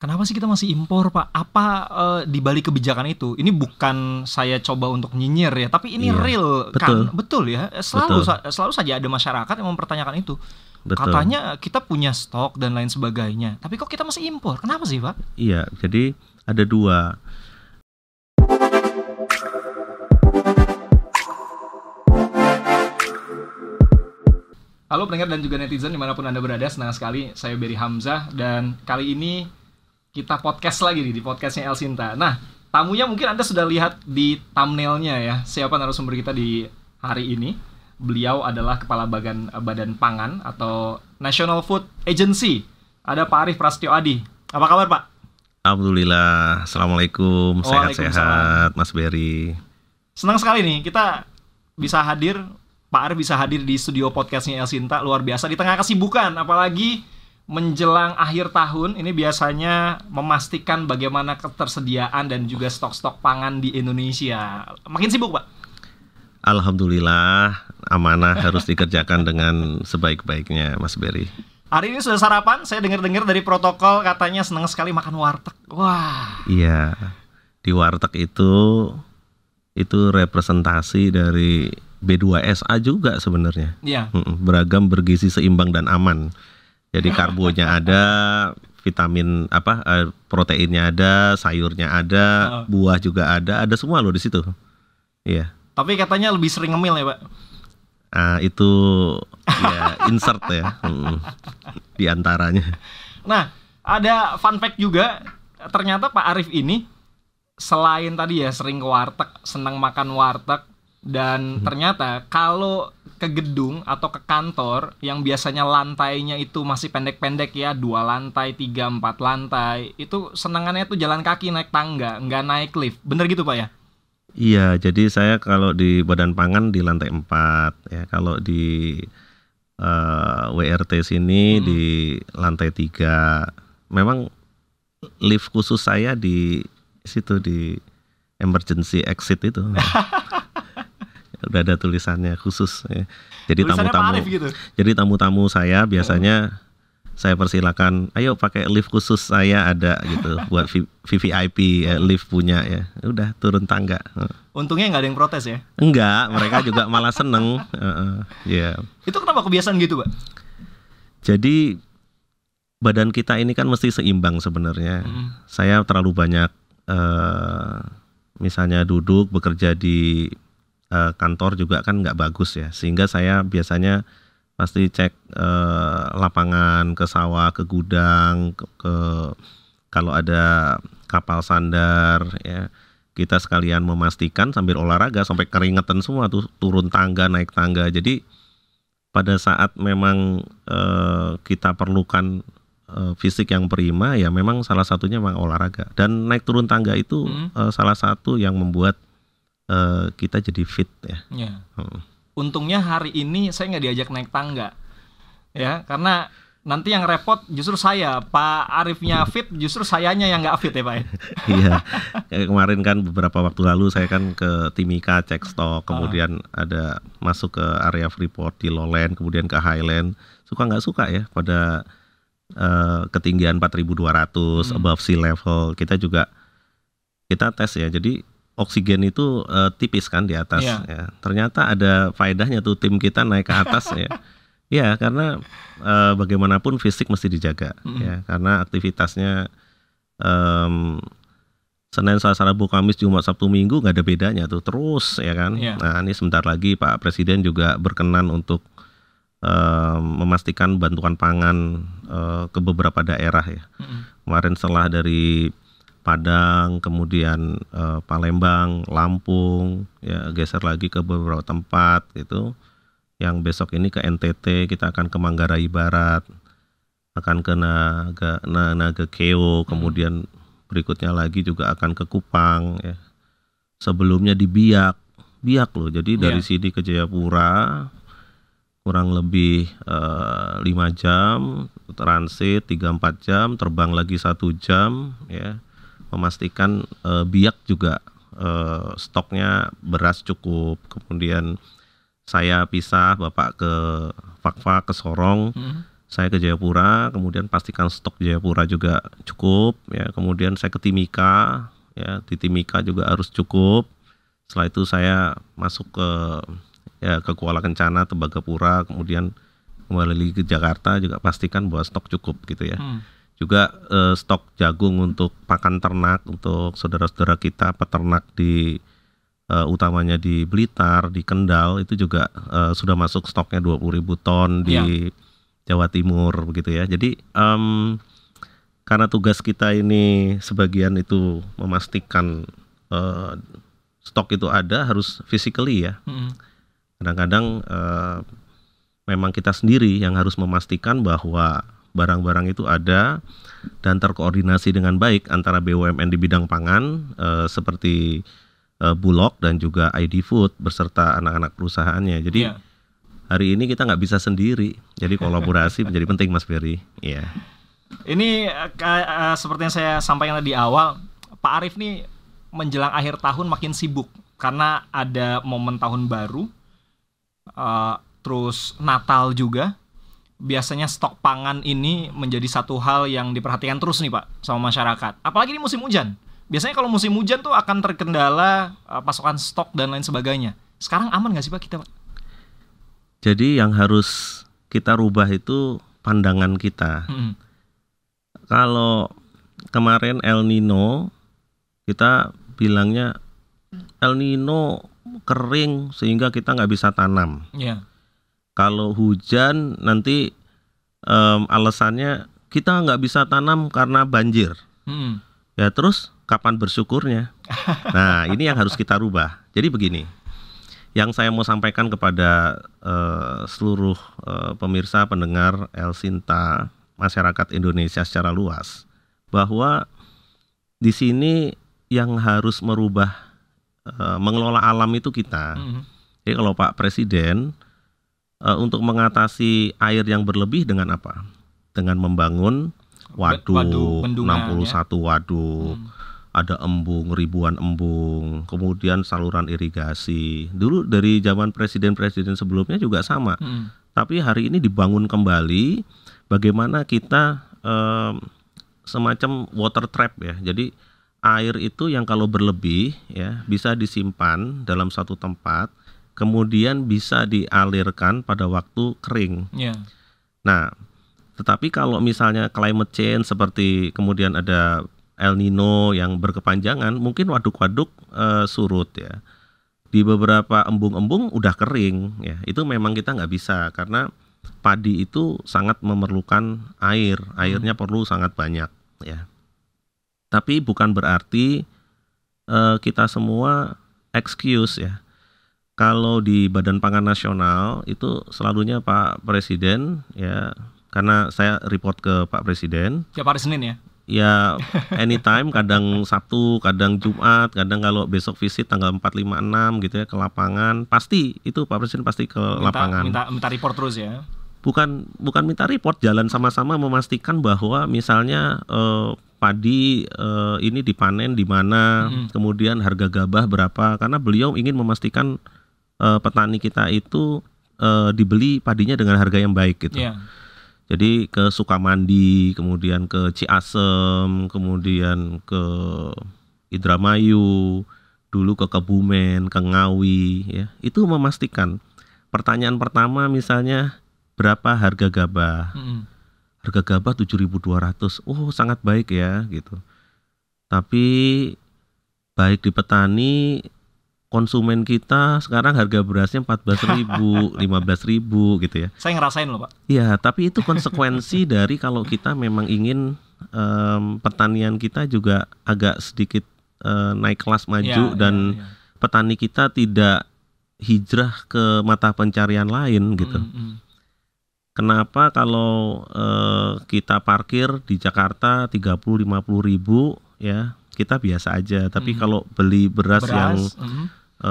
Kenapa sih kita masih impor, Pak? Apa uh, di balik kebijakan itu? Ini bukan saya coba untuk nyinyir ya, tapi ini Iya, real betul. kan? Betul ya. Selalu Betul. selalu saja ada masyarakat yang mempertanyakan itu. Betul. Katanya kita punya stok dan lain sebagainya. Tapi kok kita masih impor? Kenapa sih, Pak? Iya, jadi ada dua. Halo pendengar dan juga netizen di mana pun anda berada, senang sekali saya Berry Hamzah dan kali ini kita podcast lagi nih di podcastnya El Sinta. Nah, tamunya mungkin anda sudah lihat di thumbnailnya ya, siapa narasumber kita di hari ini. Beliau adalah Kepala Bagan, Badan Pangan atau National Food Agency. Ada Pak Arif Prasetyo Adi. Apa kabar Pak? Alhamdulillah, assalamualaikum, sehat-sehat, Mas Berry. Senang sekali nih kita bisa hadir Pak Arif bisa hadir di studio podcastnya El Sinta luar biasa di tengah kesibukan apalagi menjelang akhir tahun ini biasanya memastikan bagaimana ketersediaan dan juga stok-stok pangan di Indonesia makin sibuk Pak Alhamdulillah, amanah harus dikerjakan dengan sebaik-baiknya, Mas Berry. hari ini sudah sarapan saya dengar-dengar dari protokol katanya senang sekali makan warteg wah Iya, di warteg itu itu representasi dari B2SA juga sebenarnya. iya Beragam, bergizi, seimbang dan aman. Jadi karbonya ada, vitamin apa, eh, proteinnya ada, sayurnya ada, Oh. buah juga ada, ada semua loh di situ. Iya. tapi katanya lebih sering ngemil ya Pak Ah, itu ya insert ya. Mm-mm. Di antaranya. Nah, ada fun fact juga. Ternyata Pak Arif ini selain tadi ya sering ke warteg, senang makan warteg dan ternyata kalau ke gedung atau ke kantor yang biasanya lantainya itu masih pendek-pendek ya dua lantai tiga empat lantai itu senangannya tuh jalan kaki naik tangga nggak naik lift bener gitu pak ya Iya, jadi saya kalau di Badan Pangan di lantai 4 ya. Kalau di eh, WRT sini Hmm. di lantai 3. Memang lift khusus saya di situ di emergency exit itu. Udah ada tulisannya khusus ya. Jadi tamu-tamu gitu jadi tamu-tamu saya biasanya saya persilakan, ayo pakai lift khusus saya ada gitu buat VVIP ya, lift punya ya. Udah turun tangga. untungnya nggak ada yang protes ya Enggak, mereka juga malah seneng. Heeh, ya. itu kenapa kebiasaan gitu pak Jadi badan kita ini kan mesti seimbang sebenarnya. Mm. Saya terlalu banyak eh, misalnya duduk bekerja di eh, kantor juga kan nggak bagus ya. Sehingga saya biasanya pasti cek eh, lapangan ke sawah, ke gudang, ke, ke- kalau ada kapal sandar ya. Kita sekalian memastikan sambil olahraga sampai keringetan semua tuh turun tangga, naik tangga. Jadi pada saat memang eh, kita perlukan eh, fisik yang prima ya memang salah satunya memang olahraga dan naik turun tangga itu Hmm. eh, salah satu yang membuat eh, kita jadi fit ya. Ya. Hmm. Untungnya hari ini saya nggak diajak naik tangga, ya karena nanti yang repot justru saya. Pak Arifnya fit, justru sayanya yang nggak fit ya pak. ya? Iya. Kemarin kan beberapa waktu lalu saya kan ke Timika cek stok, kemudian ada masuk ke area Freeport di Lowland, kemudian ke Highland. Suka nggak suka ya pada eh, ketinggian 4.200 Hmm. above sea level. Kita juga kita tes ya. Jadi oksigen itu eh, tipis kan di atas Iya. ya. Ternyata ada faedahnya tuh tim kita naik ke atas ya. Ya, karena eh, bagaimanapun fisik mesti dijaga Mm-mm. ya, karena aktivitasnya em, Senin, Selasa, Rabu, Kamis, Jumat, Sabtu, Minggu nggak ada bedanya tuh terus ya kan. Iya. Nah ini sebentar lagi Pak Presiden juga berkenan untuk em, memastikan bantuan pangan eh, ke beberapa daerah ya. Mm-mm. Kemarin setelah dari Padang, kemudian eh, Palembang, Lampung, ya geser lagi ke beberapa tempat gitu. Yang besok ini ke NTT, kita akan ke Manggarai Barat, akan ke Naga, Na- Naga Keo, kemudian berikutnya lagi juga akan ke Kupang ya. Sebelumnya di Biak, Biak loh. Jadi dari Iya. sini ke Jayapura kurang lebih eh, lima jam transit 3-4 jam terbang lagi satu jam ya memastikan eh, biak juga eh, stoknya beras cukup kemudian saya pisah bapak ke Fakfa ke Sorong Mm. saya ke Jayapura, kemudian pastikan stok Jayapura juga cukup, ya. Kemudian saya ke Timika, ya di Timika juga harus cukup. Setelah itu saya masuk ke ya ke Kuala Kencana, Tembagapura, kemudian kembali lagi ke Jakarta juga pastikan bahwa stok cukup gitu ya. Hmm. Juga eh, stok jagung untuk pakan ternak untuk saudara-saudara kita peternak di eh, utamanya di Blitar, di Kendal itu juga eh, sudah masuk stoknya 20.000 ton di Jawa Timur begitu ya. Jadi em, karena tugas kita ini sebagian itu memastikan eh, stok itu ada harus physically ya. Hmm. Kadang-kadang eh, memang kita sendiri yang harus memastikan bahwa barang-barang itu ada dan terkoordinasi dengan baik antara BUMN di bidang pangan eh, seperti eh, Bulog dan juga ID Food beserta anak-anak perusahaannya. Jadi Iya. hari ini kita nggak bisa sendiri. Jadi kolaborasi menjadi penting Mas Ferry. Iya. Ini eh, ka- eh, seperti yang saya sampaikan tadi di awal, Pak Arief nih menjelang akhir tahun makin sibuk karena ada momen tahun baru, eh, terus Natal juga. Biasanya stok pangan ini menjadi satu hal yang diperhatikan terus nih Pak sama masyarakat. Apalagi di musim hujan. Biasanya kalau musim hujan tuh akan terkendala eh, pasokan stok dan lain sebagainya. Sekarang aman nggak sih Pak kita Pak? Jadi yang harus kita rubah itu pandangan kita. Mm-mm. Kalau kemarin El Nino kita bilangnya El Nino kering sehingga kita nggak bisa tanam. Iya. Kalau hujan nanti em, alasannya kita nggak bisa tanam karena banjir. Mm-mm. Ya terus kapan bersyukurnya? Nah ini yang harus kita rubah. Jadi begini, yang saya mau sampaikan kepada eh, seluruh eh, pemirsa, pendengar, El Sinta, masyarakat Indonesia secara luas, bahwa di sini yang harus merubah eh, mengelola alam itu kita. Mm-mm. Jadi kalau Pak Presiden untuk mengatasi air yang berlebih dengan apa? Dengan membangun waduk, Waduk, bendungan, 61 waduk, Hmm. ada embung, ribuan embung, kemudian saluran irigasi. Dulu dari zaman presiden-presiden sebelumnya juga sama. Mm-mm. Tapi hari ini dibangun kembali bagaimana kita em, semacam water trap ya. Jadi air itu yang kalau berlebih ya bisa disimpan dalam satu tempat, kemudian bisa dialirkan pada waktu kering. Iya. Nah, tetapi kalau misalnya climate change seperti kemudian ada El Nino yang berkepanjangan, mungkin waduk-waduk eh, surut ya. Di beberapa embung-embung udah kering ya. Itu memang kita nggak bisa karena padi itu sangat memerlukan air. Airnya perlu sangat banyak ya. Tapi bukan berarti eh, kita semua excuse ya. Kalau di Badan Pangan Nasional itu selalunya Pak Presiden ya karena saya report ke Pak Presiden Tiap hari Senin ya. ya anytime kadang Sabtu, kadang Jumat, kadang kalau besok visit tanggal 4 5 6 gitu ya ke lapangan, pasti itu Pak Presiden pasti ke Minta, lapangan. minta minta report terus ya. Bukan bukan minta report, jalan sama-sama memastikan bahwa misalnya eh, padi eh, ini dipanen di mana, Mm-mm. kemudian harga gabah berapa karena beliau ingin memastikan eh, petani kita itu eh, dibeli padinya dengan harga yang baik gitu. Iya. Jadi ke Sukamandi, kemudian ke Ciasem, kemudian ke Indramayu, dulu ke Kebumen, ke Ngawi, ya. Itu memastikan. Pertanyaan pertama misalnya berapa harga gabah? Mm-mm. Harga gabah 7.200. Oh, sangat baik ya gitu. Tapi baik di petani konsumen kita sekarang harga berasnya 14.000, 15.000 gitu ya. Saya ngerasain loh, Pak. Iya, tapi itu konsekuensi dari kalau kita memang ingin em, pertanian kita juga agak sedikit eh, naik kelas maju Iya, dan iya, iya. petani kita tidak hijrah ke mata pencarian lain gitu. Mm, mm. Kenapa kalau eh, kita parkir di Jakarta 30-50 ribu ya kita biasa aja. Tapi Mhm. kalau beli beras, yang Beras. mm. eh,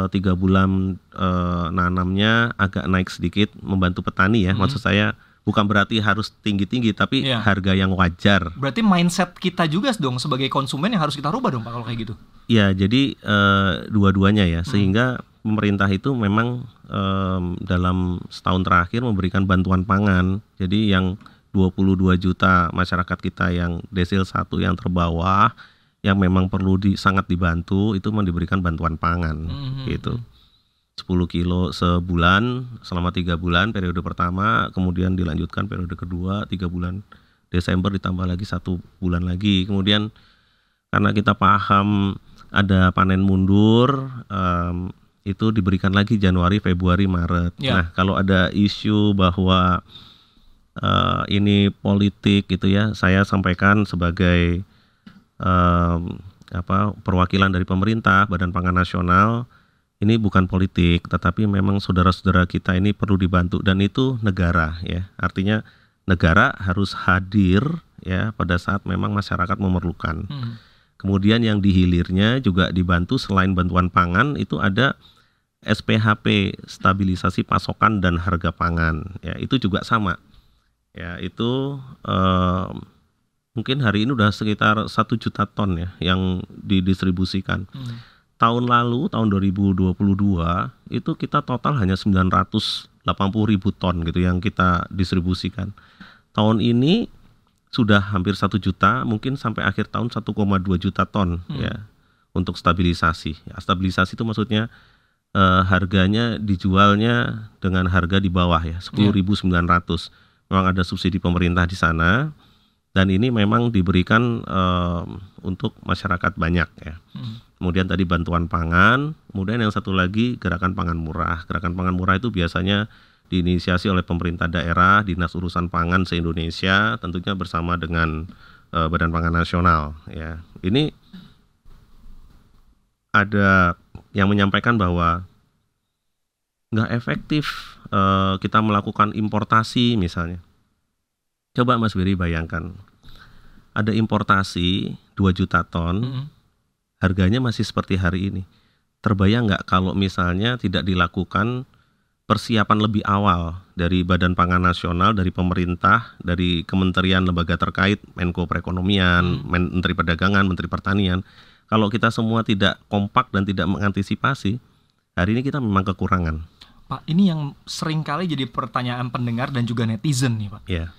tiga bulan eh, nanamnya agak naik sedikit membantu petani ya. Mhm. Maksud saya bukan berarti harus tinggi-tinggi tapi Iya. harga yang wajar. Berarti mindset kita juga dong sebagai konsumen yang harus kita rubah dong Pak kalau kayak gitu. Ya jadi eh, dua-duanya ya Hmm. sehingga pemerintah itu memang em, dalam setahun terakhir memberikan bantuan pangan. Jadi yang 22 juta masyarakat kita yang desil satu yang terbawah yang memang perlu di, sangat dibantu itu mau diberikan bantuan pangan Mhm. gitu 10 kilo sebulan selama tiga bulan periode pertama kemudian dilanjutkan periode kedua tiga bulan Desember ditambah lagi satu bulan lagi kemudian karena kita paham ada panen mundur em, itu diberikan lagi Januari Februari Maret Ya. nah kalau ada isu bahwa eh, ini politik gitu ya saya sampaikan sebagai em, apa perwakilan dari pemerintah Badan Pangan Nasional ini bukan politik tetapi memang saudara-saudara kita ini perlu dibantu. Dan itu negara ya. Artinya negara harus hadir ya pada saat memang masyarakat memerlukan. Mhm. kemudian yang dihilirnya juga dibantu selain bantuan pangan itu ada SPHP stabilisasi pasokan dan harga pangan. Ya itu juga sama. Ya itu em, mungkin hari ini udah sekitar satu juta ton ya yang didistribusikan. Mhm. tahun lalu tahun 2022 itu kita total hanya 980 ribu ton gitu yang kita distribusikan. Tahun ini sudah hampir satu juta mungkin sampai akhir tahun 1,2 juta ton Hmm. ya untuk stabilisasi. Ya, stabilisasi itu maksudnya eh, harganya dijualnya dengan harga di bawah ya 10.900 memang ada subsidi pemerintah di sana dan ini memang diberikan em, untuk masyarakat banyak ya Mhm. kemudian tadi bantuan pangan, kemudian yang satu lagi gerakan pangan murah. Gerakan pangan murah itu biasanya diinisiasi oleh pemerintah daerah, dinas urusan pangan se-Indonesia, tentunya bersama dengan eh, Badan Pangan Nasional. Ya, ini ada yang menyampaikan bahwa nggak efektif eh, kita melakukan importasi misalnya. Coba Mas Beri bayangkan, ada importasi 2 juta ton, Mhm. harganya masih seperti hari ini. Terbayang nggak kalau misalnya tidak dilakukan persiapan lebih awal dari Badan Pangan Nasional, dari pemerintah, dari kementerian lembaga terkait, Menko Perekonomian, Hmm. Men- Menteri Perdagangan, Menteri Pertanian. Kalau kita semua tidak kompak dan tidak mengantisipasi, hari ini kita memang kekurangan. Pak, ini yang sering kali jadi pertanyaan pendengar dan juga netizen nih, Pak. Ya,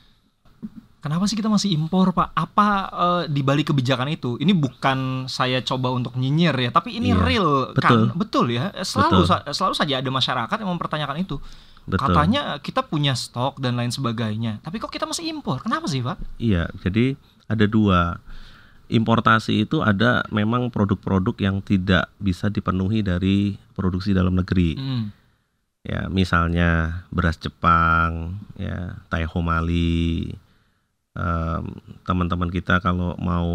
Kenapa sih kita masih impor, Pak? Apa eh, di balik kebijakan itu? Ini bukan saya coba untuk nyinyir ya, tapi ini Iya, real betul. kan? Betul ya. Selalu Betul. sa- selalu saja ada masyarakat yang mempertanyakan itu. betul. Katanya kita punya stok dan lain sebagainya. Tapi kok kita masih impor? Kenapa sih, Pak? Iya, jadi ada dua. Importasi itu ada memang produk-produk yang tidak bisa dipenuhi dari produksi dalam negeri. Hmm. Ya, misalnya beras Jepang, ya, Taiho Mali. Em, teman-teman kita kalau mau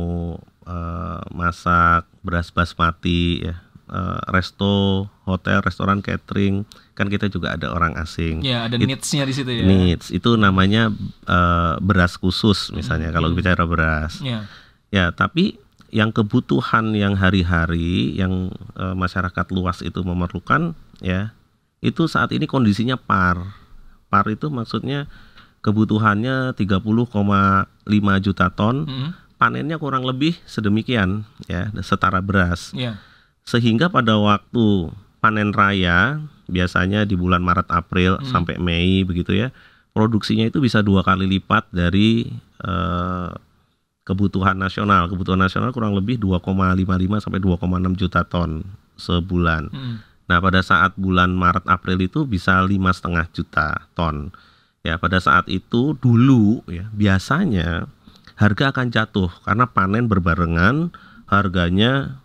eh, masak beras basmati ya, eh, resto, hotel, restoran, catering, kan kita juga ada orang asing Ya, ada It- needs-nya di situ ya. needs itu namanya eh, beras khusus misalnya kalau Hmm. bicara beras Ya. ya tapi yang kebutuhan yang hari-hari yang eh, masyarakat luas itu memerlukan ya itu saat ini kondisinya par par itu maksudnya kebutuhannya 30,5 juta ton Hmm. panennya kurang lebih sedemikian ya setara beras Ya. sehingga pada waktu panen raya biasanya di bulan Maret April Hmm. sampai Mei begitu ya produksinya itu bisa dua kali lipat dari eh, kebutuhan nasional kebutuhan nasional kurang lebih 2,55 sampai 2,6 juta ton sebulan Hmm. nah pada saat bulan Maret April itu bisa lima setengah juta ton ya pada saat itu dulu ya biasanya harga akan jatuh karena panen berbarengan harganya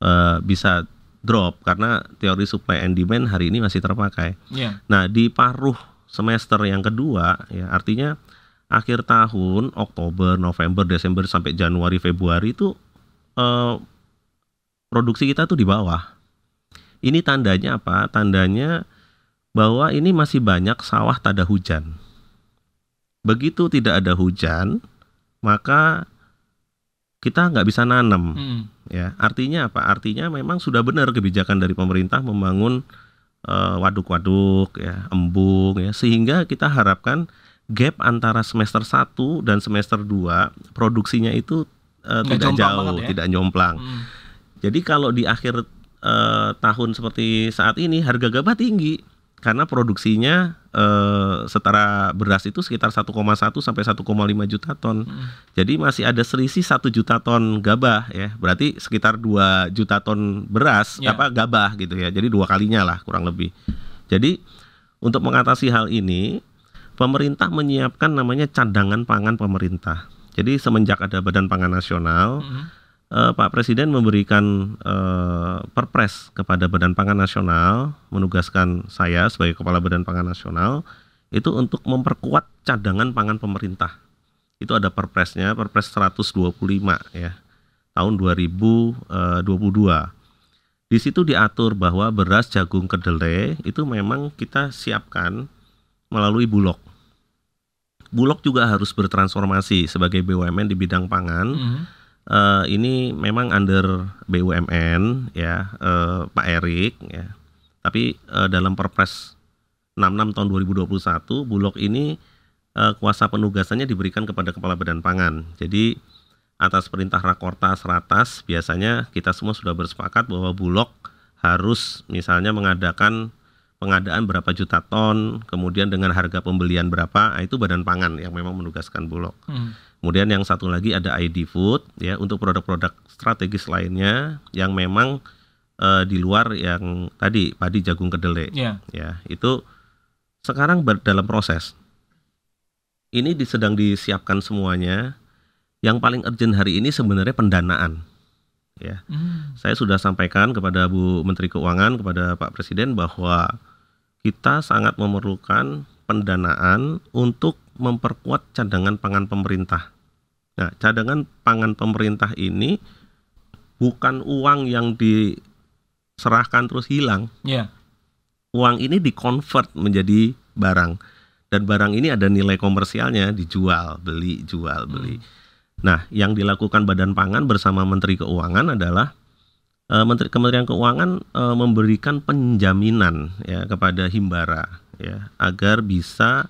eh, bisa drop karena teori supply and demand hari ini masih terpakai. Ya. Nah, di paruh semester yang kedua ya artinya akhir tahun Oktober, November, Desember sampai Januari, Februari itu eh, produksi kita tuh di bawah. Ini tandanya apa? Tandanya bahwa ini masih banyak sawah tada hujan. Begitu tidak ada hujan, maka kita nggak bisa nanam Hmm. ya artinya apa artinya memang sudah benar kebijakan dari pemerintah membangun eh, waduk-waduk ya embung ya sehingga kita harapkan gap antara semester 1 dan semester 2 produksinya itu Nggak tidak jauh ya? tidak jomplang Hmm. jadi kalau di akhir eh, tahun seperti saat ini harga gabah tinggi karena produksinya eh, setara beras itu sekitar 1,1 sampai 1,5 juta ton. Hmm. Jadi masih ada selisih satu juta ton gabah ya. Berarti sekitar 2 juta ton beras Ya. apa gabah gitu ya. Jadi dua kalinya lah kurang lebih. Jadi untuk mengatasi hal ini pemerintah menyiapkan namanya cadangan pangan pemerintah. Jadi semenjak ada Badan Pangan Nasional, Hmm. Eh, Pak Presiden memberikan eh, perpres kepada Badan Pangan Nasional, menugaskan saya sebagai Kepala Badan Pangan Nasional itu untuk memperkuat cadangan pangan pemerintah. Itu ada perpresnya, Perpres 125 ya, tahun 2022. Di situ diatur bahwa beras, jagung, kedelai itu memang kita siapkan melalui Bulog. Bulog juga harus bertransformasi sebagai BUMN di bidang pangan Hmm. Eh, ini memang under BUMN ya eh, Pak Erik ya. Tapi eh, dalam Perpres 66 tahun 2021 Bulog ini eh, kuasa penugasannya diberikan kepada Kepala Badan Pangan. Jadi atas perintah Rakortas Ratas biasanya kita semua sudah bersepakat bahwa Bulog harus misalnya mengadakan pengadaan berapa juta ton, kemudian dengan harga pembelian berapa, ah, itu Badan Pangan yang memang menugaskan Bulog. Hmm. Kemudian yang satu lagi ada ID Food ya untuk produk-produk strategis lainnya yang memang eh, di luar yang tadi padi jagung kedelai Ya. ya itu sekarang ber- dalam proses. Ini di- sedang disiapkan semuanya. Yang paling urgent hari ini sebenarnya pendanaan. Ya, Hmm. saya sudah sampaikan kepada Bu Menteri Keuangan kepada Pak Presiden bahwa kita sangat memerlukan pendanaan untuk memperkuat cadangan pangan pemerintah. Nah, cadangan pangan pemerintah ini bukan uang yang diserahkan terus hilang. Ya. Uang ini dikonvert menjadi barang dan barang ini ada nilai komersialnya dijual, beli, jual, beli. Nah, yang dilakukan Badan Pangan bersama Menteri Keuangan adalah eh, Menteri Kementerian Keuangan eh, memberikan penjaminan ya kepada Himbara ya agar bisa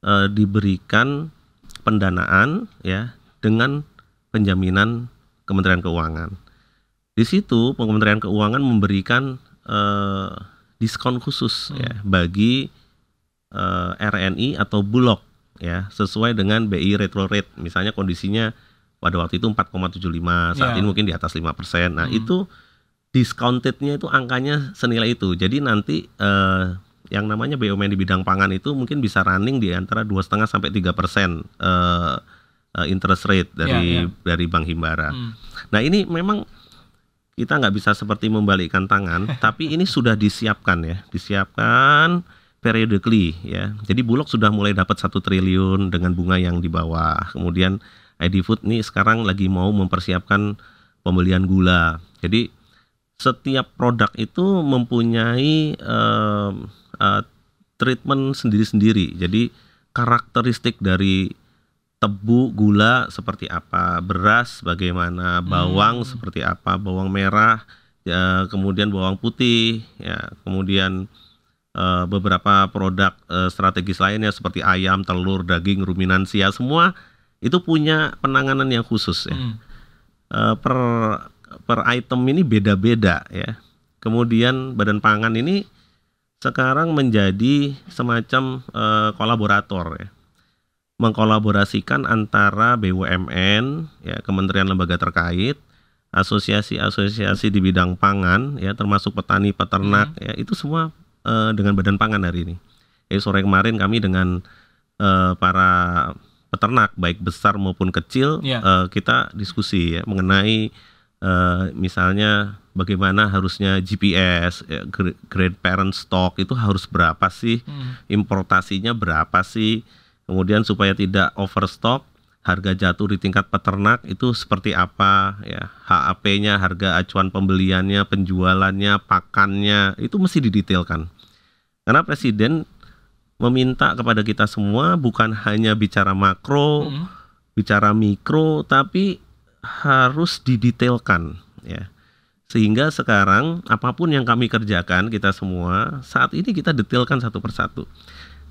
eh, diberikan pendanaan ya dengan penjaminan Kementerian Keuangan. Di situ Kementerian Keuangan memberikan eh, diskon khusus ya bagi eh, RNI atau Bulog ya sesuai dengan BI retro rate misalnya kondisinya pada waktu itu 4,75 saat Ya. ini mungkin di atas 5%. Nah, Hmm. itu discountednya itu angkanya senilai itu. Jadi nanti eh, yang namanya BUMN di bidang pangan itu mungkin bisa running di antara 2,5 sampai 3% persen eh, eh, interest rate dari Ya, ya. dari Bank Himbara. Hmm. Nah ini memang kita nggak bisa seperti membalikkan tangan, tapi ini sudah disiapkan ya, disiapkan periodically ya. Jadi Bulog sudah mulai dapat satu triliun dengan bunga yang di bawah. Kemudian ID Food nih sekarang lagi mau mempersiapkan pembelian gula. Jadi setiap produk itu mempunyai em, eh, treatment sendiri-sendiri. Jadi karakteristik dari tebu, gula seperti apa, beras bagaimana, bawang seperti apa, bawang merah, ya, kemudian bawang putih, ya, kemudian eh, beberapa produk eh, strategis lainnya seperti ayam, telur, daging, ruminansia semua itu punya penanganan yang khusus ya. Hmm. Eh, per per item ini beda-beda ya. Kemudian Badan Pangan ini sekarang menjadi semacam eh, kolaborator ya. Mengkolaborasikan antara BUMN ya, kementerian lembaga terkait, asosiasi-asosiasi di bidang pangan ya termasuk petani, peternak ya itu semua eh, dengan Badan Pangan hari ini. Jadi sore kemarin kami dengan eh, para peternak baik besar maupun kecil Iya. eh, kita diskusi ya mengenai eh, misalnya bagaimana harusnya GPS ya, gr- grade parent stock itu harus berapa sih Hmm. importasinya berapa sih kemudian supaya tidak overstock harga jatuh di tingkat peternak itu seperti apa ya HAP-nya harga acuan pembeliannya penjualannya pakannya itu mesti didetailkan karena presiden meminta kepada kita semua bukan hanya bicara makro Hmm. bicara mikro tapi harus didetailkan ya sehingga sekarang apa pun yang kami kerjakan kita semua saat ini kita detailkan satu persatu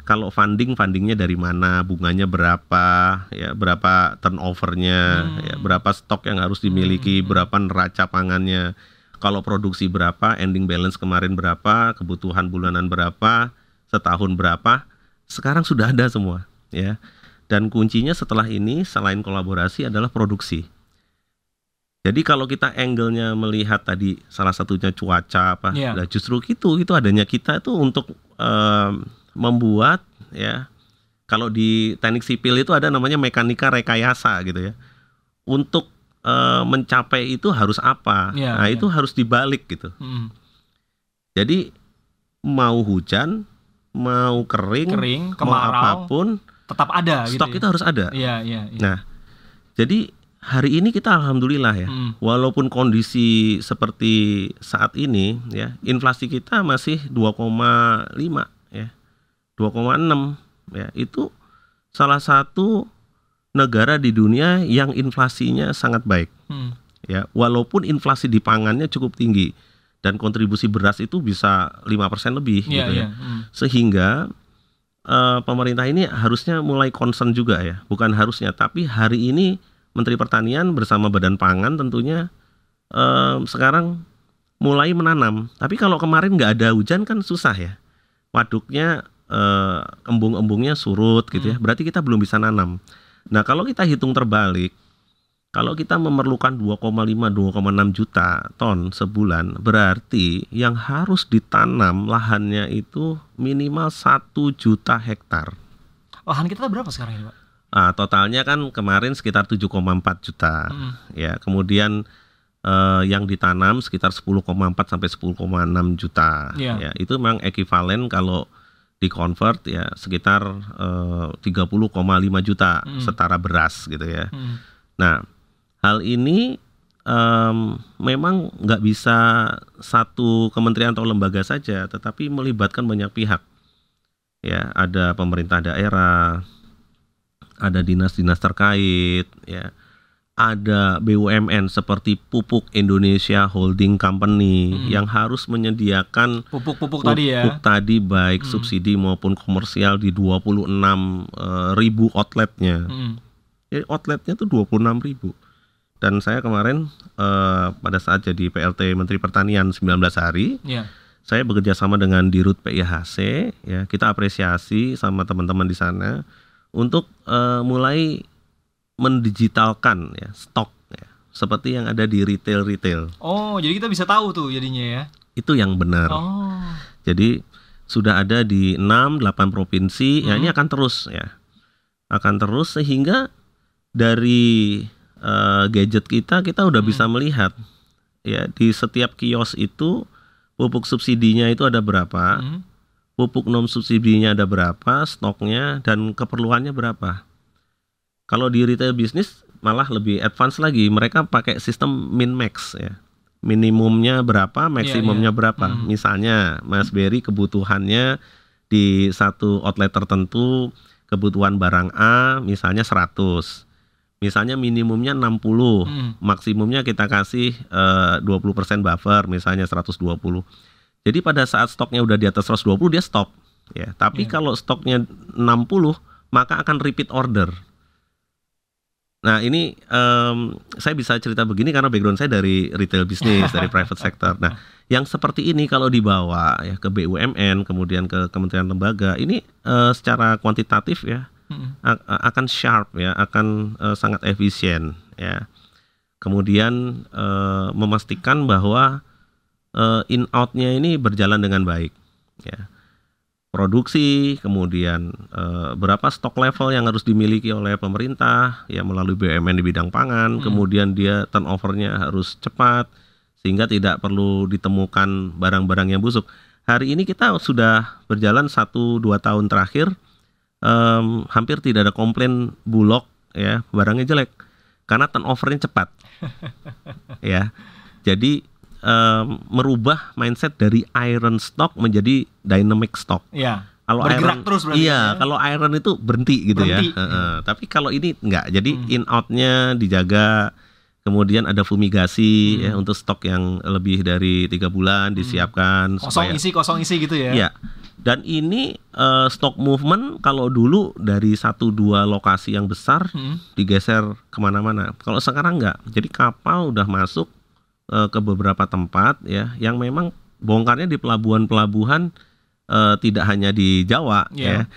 kalau funding fundingnya dari mana bunganya berapa ya berapa turnovernya Hmm. ya berapa stok yang harus dimiliki berapa neraca pangannya kalau produksi berapa ending balance kemarin berapa kebutuhan bulanan berapa setahun berapa, sekarang sudah ada semua, ya. Dan kuncinya setelah ini selain kolaborasi adalah produksi. Jadi kalau kita angle-nya melihat tadi salah satunya cuaca apa, Iya. nah justru itu itu adanya kita itu untuk em, membuat ya kalau di teknik sipil itu ada namanya mekanika rekayasa gitu ya. Untuk eh, mencapai itu harus apa? Iya, nah iya. itu harus dibalik gitu. Mm. Jadi mau hujan, mau kering, Kering, mau kemarau, apa pun, tetap ada gitu. stok ya. itu harus ada. Iya, iya, iya. Nah, jadi hari ini kita alhamdulillah ya, Mm. walaupun kondisi seperti saat ini ya, inflasi kita masih 2,5 ya. 2,6 ya. Itu salah satu negara di dunia yang inflasinya sangat baik Mm. ya. Walaupun inflasi di pangannya cukup tinggi dan kontribusi beras itu bisa 5% lebih Iya, gitu ya iya. Mm. sehingga eh, pemerintah ini harusnya mulai concern juga ya, bukan harusnya, tapi hari ini Menteri Pertanian bersama Badan Pangan tentunya eh, sekarang mulai menanam. Tapi kalau kemarin nggak ada hujan kan susah ya, waduknya eh, embung-embungnya surut gitu ya, berarti kita belum bisa nanam. Nah kalau kita hitung terbalik, kalau kita memerlukan 2,5-2,6 juta ton sebulan, berarti yang harus ditanam lahannya itu minimal 1 juta hektar. Lahan kita berapa sekarang ini, Pak? Ah, totalnya kan kemarin sekitar 7,4 juta. Mm. Ya, kemudian eh, yang ditanam sekitar 10,4 sampai 10,6 juta. Iya. Ya, itu memang ekivalen kalau dikonvert ya sekitar eh, 30,5 juta Mm. setara beras gitu ya. Mm. Nah, hal ini em, memang nggak bisa satu kementerian atau lembaga saja, tetapi melibatkan banyak pihak. Ya, ada pemerintah daerah, ada dinas-dinas terkait, ya, ada BUMN seperti Pupuk Indonesia Holding Company Hmm. yang harus menyediakan Pupuk-pupuk tadi ya. pupuk tadi baik Hmm. subsidi maupun komersial di 26 eh, ribu outletnya. Mm. Jadi outletnya tuh 26 ribu. Dan saya kemarin eh, pada saat jadi PLT Menteri Pertanian 19 hari, Iya. saya bekerja sama dengan Dirut PIHC, ya kita apresiasi sama teman-teman di sana untuk eh, mulai mendigitalkan ya stok ya, seperti yang ada di retail retail Oh, jadi kita bisa tahu tuh jadinya ya. itu yang benar. Oh. Jadi sudah ada di 6 8 provinsi, ya Hmm. ini akan terus ya. Akan terus sehingga dari eh, gadget kita kita udah Hmm. bisa melihat ya di setiap kios itu pupuk subsidinya itu ada berapa, Mm. Pupuk non subsidinya ada berapa, stoknya dan keperluannya berapa. Kalau di retail bisnis malah lebih advance lagi, mereka pakai sistem min max ya. Minimumnya berapa, maksimumnya berapa. Hmm. Misalnya Mas Berry kebutuhannya di satu outlet tertentu kebutuhan barang A misalnya 100. Misalnya minimumnya 60 Mm. maksimumnya kita kasih eh, 20% buffer misalnya 120. Jadi pada saat stoknya udah di atas 120 dia stop ya. Tapi Iya. kalau stoknya 60 maka akan repeat order. Nah, ini em, saya bisa cerita begini karena background saya dari retail bisnis, dari private sector. Nah, yang seperti ini kalau dibawa ya ke BUMN, kemudian ke kementerian lembaga, ini eh, secara kuantitatif ya Mm. a- akan sharp ya, akan eh, sangat efisien ya. Kemudian eh, memastikan bahwa eh, in outnya ini berjalan dengan baik ya. Produksi, kemudian eh, berapa stok level yang harus dimiliki oleh pemerintah ya melalui BUMN di bidang pangan, Hmm. kemudian dia turnovernya harus cepat sehingga tidak perlu ditemukan barang-barang yang busuk. Hari ini kita sudah berjalan satu dua tahun terakhir em, hampir tidak ada komplain bulog ya barangnya jelek karena turnovernya cepat ya jadi em, merubah mindset dari iron stock menjadi dynamic stock Iya. kalau Bergerak iron terus berarti iya ya. kalau iron itu berhenti gitu Berhenti, ya Heeh. tapi kalau ini enggak jadi Hmm. in outnya dijaga kemudian ada fumigasi Hmm. ya untuk stok yang lebih dari tiga bulan disiapkan Kosong isi, kosong isi gitu ya. Ya. Dan ini eh, stock movement kalau dulu dari satu dua lokasi yang besar Mm. digeser ke mana-mana. Kalau sekarang nggak. Jadi kapal udah masuk eh, ke beberapa tempat ya, yang memang bongkarnya di pelabuhan-pelabuhan eh, tidak hanya di Jawa Iya. ya.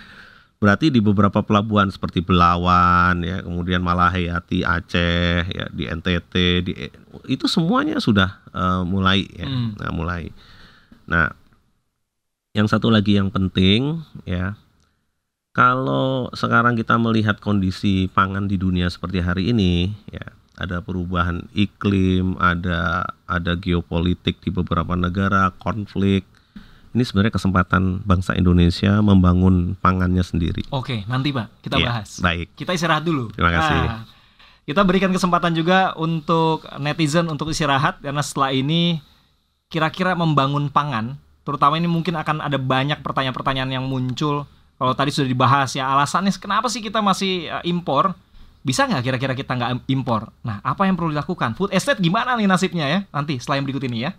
Berarti di beberapa pelabuhan seperti Belawan ya, kemudian Malahayati, Aceh ya, di NTT, di itu semuanya sudah eh, mulai ya. Hmm. Nah, mulai. Nah, yang satu lagi yang penting ya. Kalau sekarang kita melihat kondisi pangan di dunia seperti hari ini ya, ada perubahan iklim, ada ada geopolitik di beberapa negara, konflik. Ini sebenarnya kesempatan bangsa Indonesia membangun pangannya sendiri. Oke, nanti Pak kita Iya, bahas. Baik. Kita istirahat dulu. Terima kasih. Nah, kita berikan kesempatan juga untuk netizen untuk istirahat karena setelah ini kira-kira membangun pangan, terutama ini mungkin akan ada banyak pertanyaan-pertanyaan yang muncul. Kalau tadi sudah dibahas ya alasannya kenapa sih kita masih eh, impor? Bisa nggak kira-kira kita nggak impor? Nah, apa yang perlu dilakukan? Food estate gimana nih nasibnya ya? Nanti setelah yang berikut ini ya.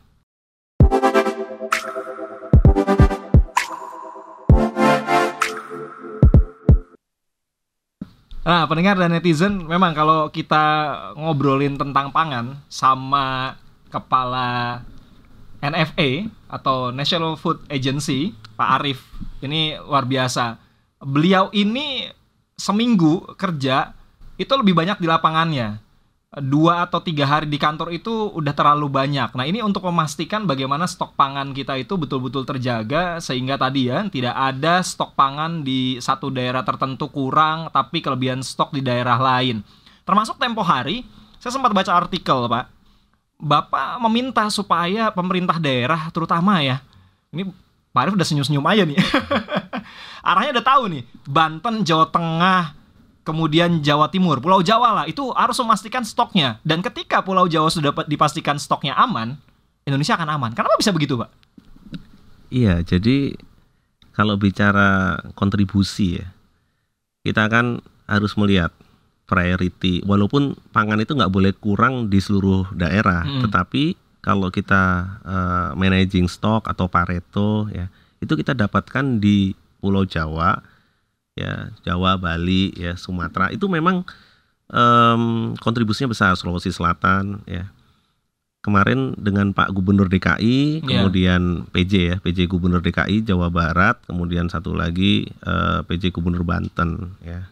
Nah, pendengar dan netizen, memang kalau kita ngobrolin tentang pangan sama kepala NFA atau National Food Agency, Pak Arief, ini luar biasa. Beliau ini seminggu kerja itu lebih banyak di lapangannya. Dua atau tiga hari di kantor itu udah terlalu banyak. Nah ini untuk memastikan bagaimana stok pangan kita itu betul-betul terjaga sehingga tadi ya tidak ada stok pangan di satu daerah tertentu kurang tapi kelebihan stok di daerah lain. Termasuk tempo hari, saya sempat baca artikel pak. Bapak meminta supaya pemerintah daerah terutama ya, ini Pak Arief udah senyum-senyum aja nih. Arahnya udah tahu nih, Banten, Jawa Tengah, kemudian Jawa Timur, Pulau Jawa lah, itu harus memastikan stoknya. Dan ketika Pulau Jawa sudah dapat dipastikan stoknya aman, Indonesia akan aman. Kenapa bisa begitu, Pak? Iya, jadi kalau bicara kontribusi ya, kita kan harus melihat priority. Walaupun pangan itu nggak boleh kurang di seluruh daerah, Mm. tetapi kalau kita eh, managing stock atau Pareto ya, itu kita dapatkan di Pulau Jawa, ya Jawa, Bali, ya Sumatera itu memang em, kontribusinya besar. Sulawesi Selatan, ya kemarin dengan Pak Gubernur DKI, Iya. kemudian PJ ya, PJ Gubernur DKI Jawa Barat, kemudian satu lagi eh, PJ Gubernur Banten ya.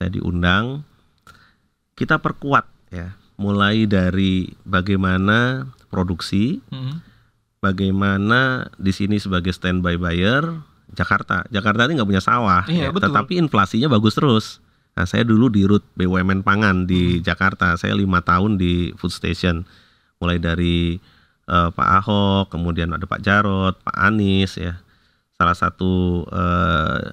Saya diundang, kita perkuat ya, mulai dari bagaimana produksi, Hmm. bagaimana di sini sebagai standby buyer Jakarta. Jakarta ini nggak punya sawah, Iya, ya, betul. tetapi inflasinya bagus terus. Nah, saya dulu di Rut BUMN Pangan di Jakarta. Saya lima tahun di food station, mulai dari eh, Pak Ahok, kemudian ada Pak Jarot, Pak Anies, ya. Salah satu eh,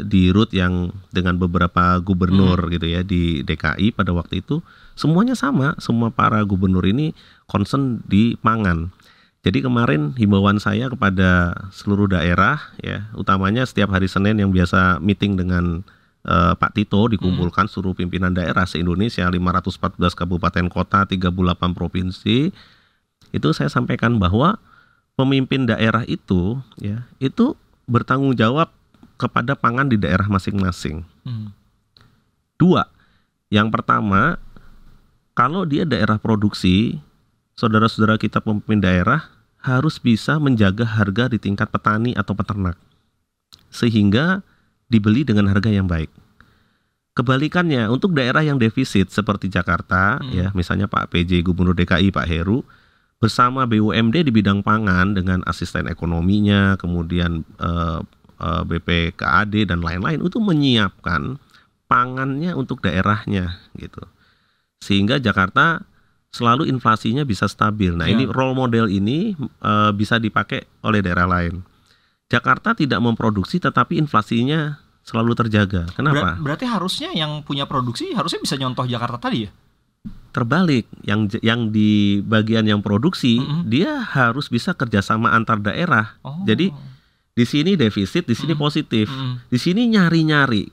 di Rut yang dengan beberapa gubernur gitu ya di DKI pada waktu itu semuanya sama, semua para gubernur ini concern di pangan. Jadi kemarin himbauan saya kepada seluruh daerah ya, utamanya setiap hari Senin yang biasa meeting dengan eh, Pak Tito dikumpulkan seluruh pimpinan daerah se-Indonesia 514 kabupaten kota, 38 provinsi. Itu saya sampaikan bahwa pemimpin daerah itu ya, itu bertanggung jawab kepada pangan di daerah masing-masing. Hmm. Dua, yang pertama, kalau dia daerah produksi, saudara-saudara kita pemimpin daerah harus bisa menjaga harga di tingkat petani atau peternak, sehingga dibeli dengan harga yang baik. Kebalikannya, untuk daerah yang defisit seperti Jakarta, Hmm. ya misalnya Pak PJ Gubernur DKI Pak Heru bersama BUMD di bidang pangan dengan asisten ekonominya, kemudian eh, eh, BPKAD dan lain-lain itu menyiapkan pangannya untuk daerahnya gitu. Sehingga Jakarta selalu inflasinya bisa stabil. Nah, Ya. ini role model ini eh, bisa dipakai oleh daerah lain. Jakarta tidak memproduksi tetapi inflasinya selalu terjaga. Ber- Kenapa? berarti harusnya yang punya produksi harusnya bisa nyontoh Jakarta tadi ya? Terbalik, yang yang di bagian yang produksi Mm-mm. dia harus bisa kerjasama antar daerah. Oh. Jadi, Di sini defisit, di sini Mm. positif. Hmm. Di sini nyari-nyari.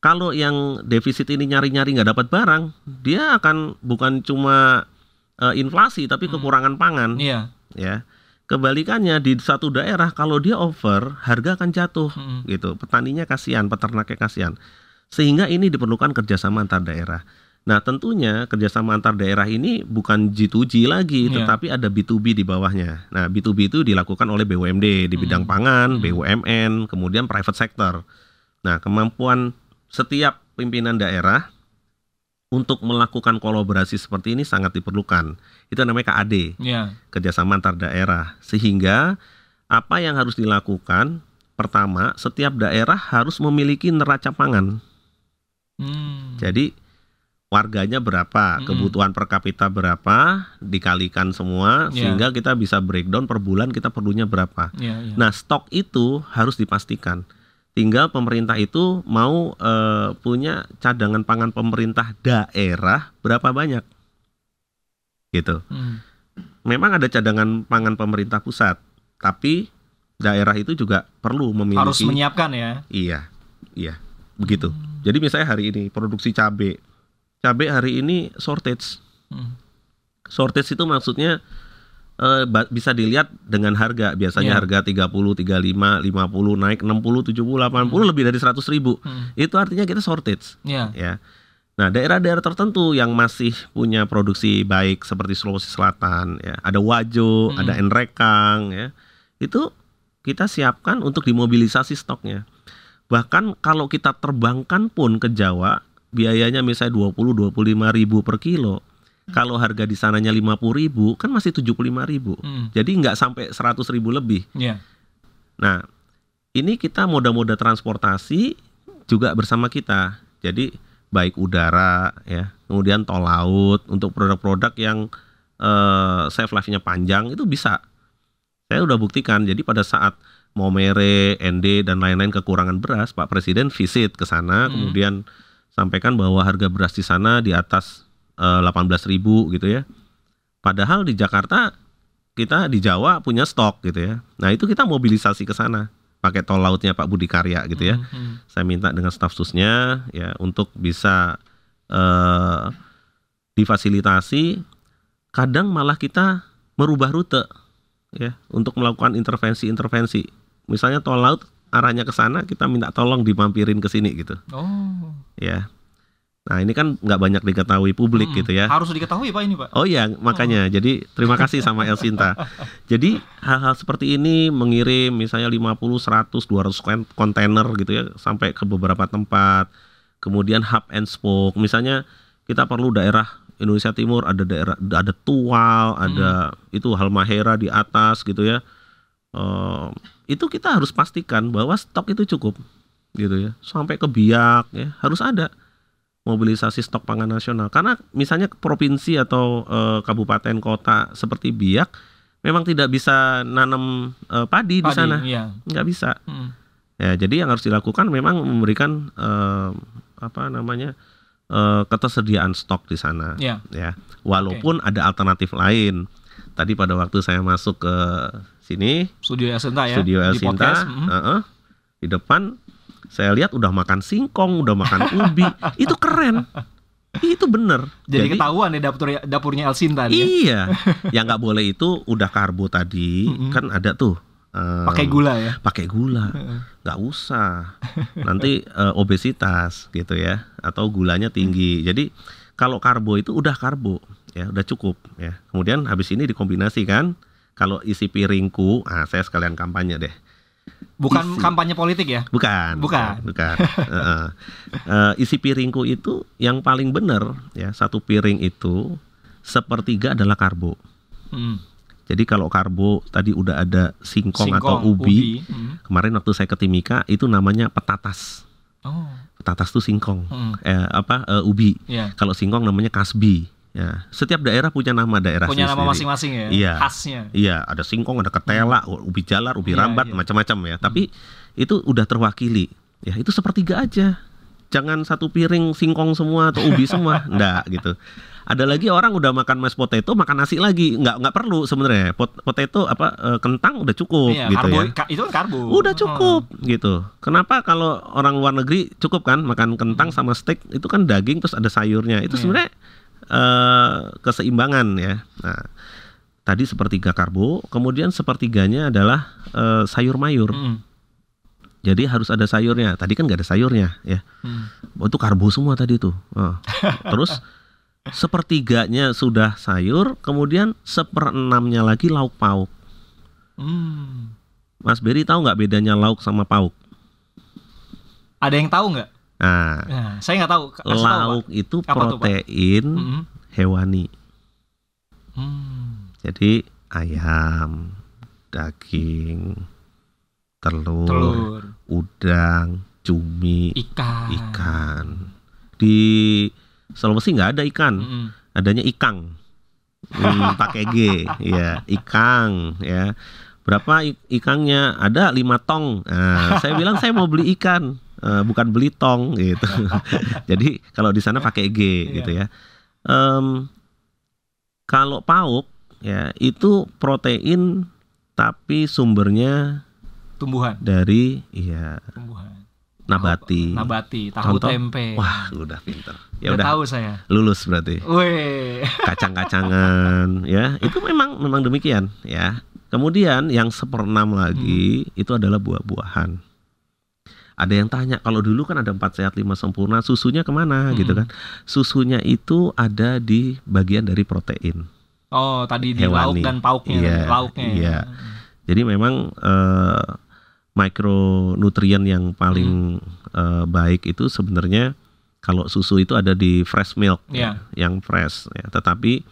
Kalau yang defisit ini nyari-nyari nggak dapat barang, dia akan bukan cuma eh, inflasi tapi Hmm. kekurangan pangan, Iya. ya. Kebalikannya di satu daerah kalau dia over, harga akan jatuh Hmm. gitu. Petaninya kasihan, peternaknya kasihan. Sehingga ini diperlukan kerjasama antar daerah. Nah, tentunya kerjasama antar daerah ini bukan G2G lagi, Iya. tetapi ada B2B di bawahnya. Nah, B2B itu dilakukan oleh BUMD di bidang Hmm. pangan, Hmm. BUMN, kemudian private sector. Nah, kemampuan setiap pimpinan daerah untuk melakukan kolaborasi seperti ini sangat diperlukan. Itu namanya KAD, Ya. kerjasama antar daerah. Sehingga apa yang harus dilakukan? Pertama, setiap daerah harus memiliki neraca pangan. Hmm. Jadi warganya berapa, Mm-mm. kebutuhan per kapita berapa, dikalikan semua Ya. sehingga kita bisa breakdown per bulan kita perlunya berapa. Ya, ya. Nah, stok itu harus dipastikan. Tinggal pemerintah itu mau eh, punya cadangan pangan pemerintah daerah berapa banyak. Gitu. Hmm. Memang ada cadangan pangan pemerintah pusat, tapi daerah itu juga perlu memiliki Harus menyiapkan ya. Iya, iya, begitu. Jadi misalnya hari ini produksi cabai, cabai hari ini shortage. Hmm. Shortage itu maksudnya eh, bisa dilihat dengan harga. Biasanya Iya. harga 30, 35, 50 naik 60, 70, 80 lebih dari 100 ribu. Hmm. Itu artinya kita shortage, Ya. ya. Nah, daerah-daerah tertentu yang masih punya produksi baik seperti Sulawesi Selatan, ya, ada Wajo, Hmm. ada Enrekang, ya, itu kita siapkan untuk dimobilisasi stoknya. Bahkan kalau kita terbangkan pun ke Jawa, biayanya misalnya 20-25 ribu per kilo. Kalau harga di sananya 50 ribu, kan masih 75 ribu. Hmm. Jadi nggak sampai 100 ribu lebih. Ya. Nah, ini kita moda-moda transportasi juga bersama kita. Jadi baik udara ya, kemudian tol laut untuk produk-produk yang eh save life-nya panjang itu bisa. Saya udah buktikan. Jadi pada saat Momere, ND dan lain-lain kekurangan beras, Pak Presiden visit ke sana, Hmm. kemudian sampaikan bahwa harga beras di sana di atas eh, 18.000 gitu ya. Padahal di Jakarta kita di Jawa punya stok gitu ya. Nah, itu kita mobilisasi ke sana pakai tol lautnya Pak Budi Karya gitu ya. Hmm, hmm. Saya minta dengan staf susnya ya untuk bisa eh difasilitasi kadang malah kita merubah rute ya untuk melakukan intervensi-intervensi. Misalnya tol laut arahnya ke sana, kita minta tolong dimampirin ke sini gitu Oh. ya. Nah, ini kan nggak banyak diketahui publik Hmm. gitu ya. Harus diketahui Pak ini Pak. Oh iya, makanya. Jadi terima kasih sama Elsinta. Jadi hal-hal seperti ini mengirim misalnya 50, 100, 200 kon- kontainer gitu ya sampai ke beberapa tempat. Kemudian hub and spoke. Misalnya kita perlu daerah Indonesia Timur ada daerah ada Tual, ada itu Halmahera di atas gitu ya. Eh, itu kita harus pastikan bahwa stok itu cukup gitu ya. Sampai ke Biak ya, harus ada mobilisasi stok pangan nasional karena misalnya provinsi atau eh, kabupaten kota seperti Biak memang tidak bisa nanam eh, padi, di Padi, sana Iya. nggak bisa Hmm. ya jadi yang harus dilakukan memang memberikan eh, apa namanya eh, ketersediaan stok di sana Ya. ya walaupun ada alternatif lain tadi pada waktu saya masuk ke sini Studio Elsinta ya. studio di Elsinta podcast. Hmm. heeh, di depan saya lihat udah makan singkong udah makan ubi. Itu keren. Itu bener. Jadi, ketahuan ya dapur dapurnya Elsinta nih. ya. iya. Yang nggak boleh itu udah karbo tadi. Mm-mm. kan ada tuh eh, Pakai gula ya. pakai gula. Nggak usah. Nanti eh, obesitas gitu ya atau gulanya tinggi. Jadi kalau karbo itu udah karbo ya udah cukup ya. Kemudian habis ini dikombinasikan kalau isi piringku ah saya sekalian kampanye deh Bukan Isi. kampanye politik ya. Bukan. Bukan. Bukan. Heeh. Eh, isi piringku itu yang paling benar ya satu piring itu sepertiga adalah karbo. Hmm. Jadi kalau karbo tadi udah ada singkong, atau Singkong, ubi, Hmm. kemarin waktu saya ke Timika itu namanya petatas. Oh. Petatas tuh singkong. Hmm. Eh, apa eh, ubi. Ya. Kalau singkong namanya kasbi. Ya, setiap daerah punya nama daerah Punya nama masing-masing ya. Iya. Khasnya. Iya, ada singkong, ada ketela, ubi jalar, ubi Iya, rambat, iya. macam-macam ya. Tapi itu udah terwakili. Ya, itu sepertiga aja. Jangan satu piring singkong semua atau ubi semua, enggak gitu. Ada lagi orang udah makan mashed potato, makan nasi lagi, nggak nggak perlu sebenarnya. Pot- Potato apa eh, kentang udah cukup Iya, gitu karbo, ya. ka- itu kan karbo. Udah cukup gitu. Kenapa kalau orang luar negeri cukup kan makan kentang sama steak itu kan daging terus ada sayurnya. Itu Iya. sebenarnya eh, keseimbangan ya. Nah, tadi sepertiga karbo, kemudian sepertiganya adalah eh, sayur mayur. Hmm. Jadi harus ada sayurnya. Tadi kan nggak ada sayurnya ya. Hmm. Oh, itu karbo semua tadi tuh. Oh. Terus sepertiganya sudah sayur, kemudian seperenamnya lagi lauk pauk. Hmm. Mas Beri tahu nggak bedanya lauk sama pauk? Ada yang tahu nggak? Nah, Nah, saya nggak tahu. Kasih tahu, lauk itu Apa tuh, Pak? protein Mm-mm. hewani. Hmm. Jadi ayam, daging, telur, Telur, udang, cumi, ikan. ikan. Di Sulawesi nggak ada ikan, Mm-mm. adanya ikang. Hmm, pakai G, ya, ikang, ya. Berapa i- ikangnya? Ada lima tong. Nah, saya bilang saya mau beli ikan, eh, bukan beli tong, gitu. Jadi kalau di sana pakai G, Iya. gitu ya. Em, kalau pauk, ya itu protein, tapi sumbernya Tumbuhan. dari, ya Tumbuhan. nabati. Nabati. Tahu Contoh? tempe. Wah, udah pinter. Ya Udah udah tahu saya. lulus berarti. Kacang-kacangan ya itu memang memang demikian ya kemudian yang seperenam lagi Hmm. itu adalah buah-buahan ada yang tanya kalau dulu kan ada empat sehat lima sempurna susunya ke mana Hmm. gitu kan susunya itu ada di bagian dari protein Oh, tadi di lauk Hewani. dan pauknya, Iya, lauknya. iya. jadi memang eh, mikronutrien yang paling eh, baik itu sebenarnya kalau susu itu ada di fresh milk Iya. yang fresh ya. Tetapi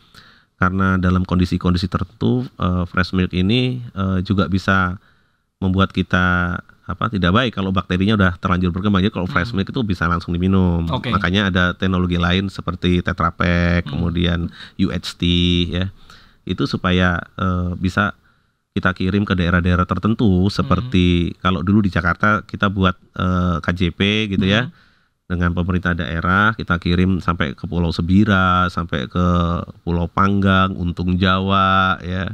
karena dalam kondisi-kondisi tertentu eh, fresh milk ini eh, juga bisa membuat kita apa tidak baik kalau bakterinya udah terlanjur berkembang. Jadi kalau fresh Hmm. milk itu bisa langsung diminum. Oke. Makanya ada teknologi lain seperti Tetra Pak, Hmm. kemudian UHT ya. Itu supaya eh, bisa kita kirim ke daerah-daerah tertentu seperti kalau dulu di Jakarta kita buat eh, KJP gitu ya Hmm. dengan pemerintah daerah kita kirim sampai ke Pulau Sebira, sampai ke Pulau Panggang, Untung Jawa ya.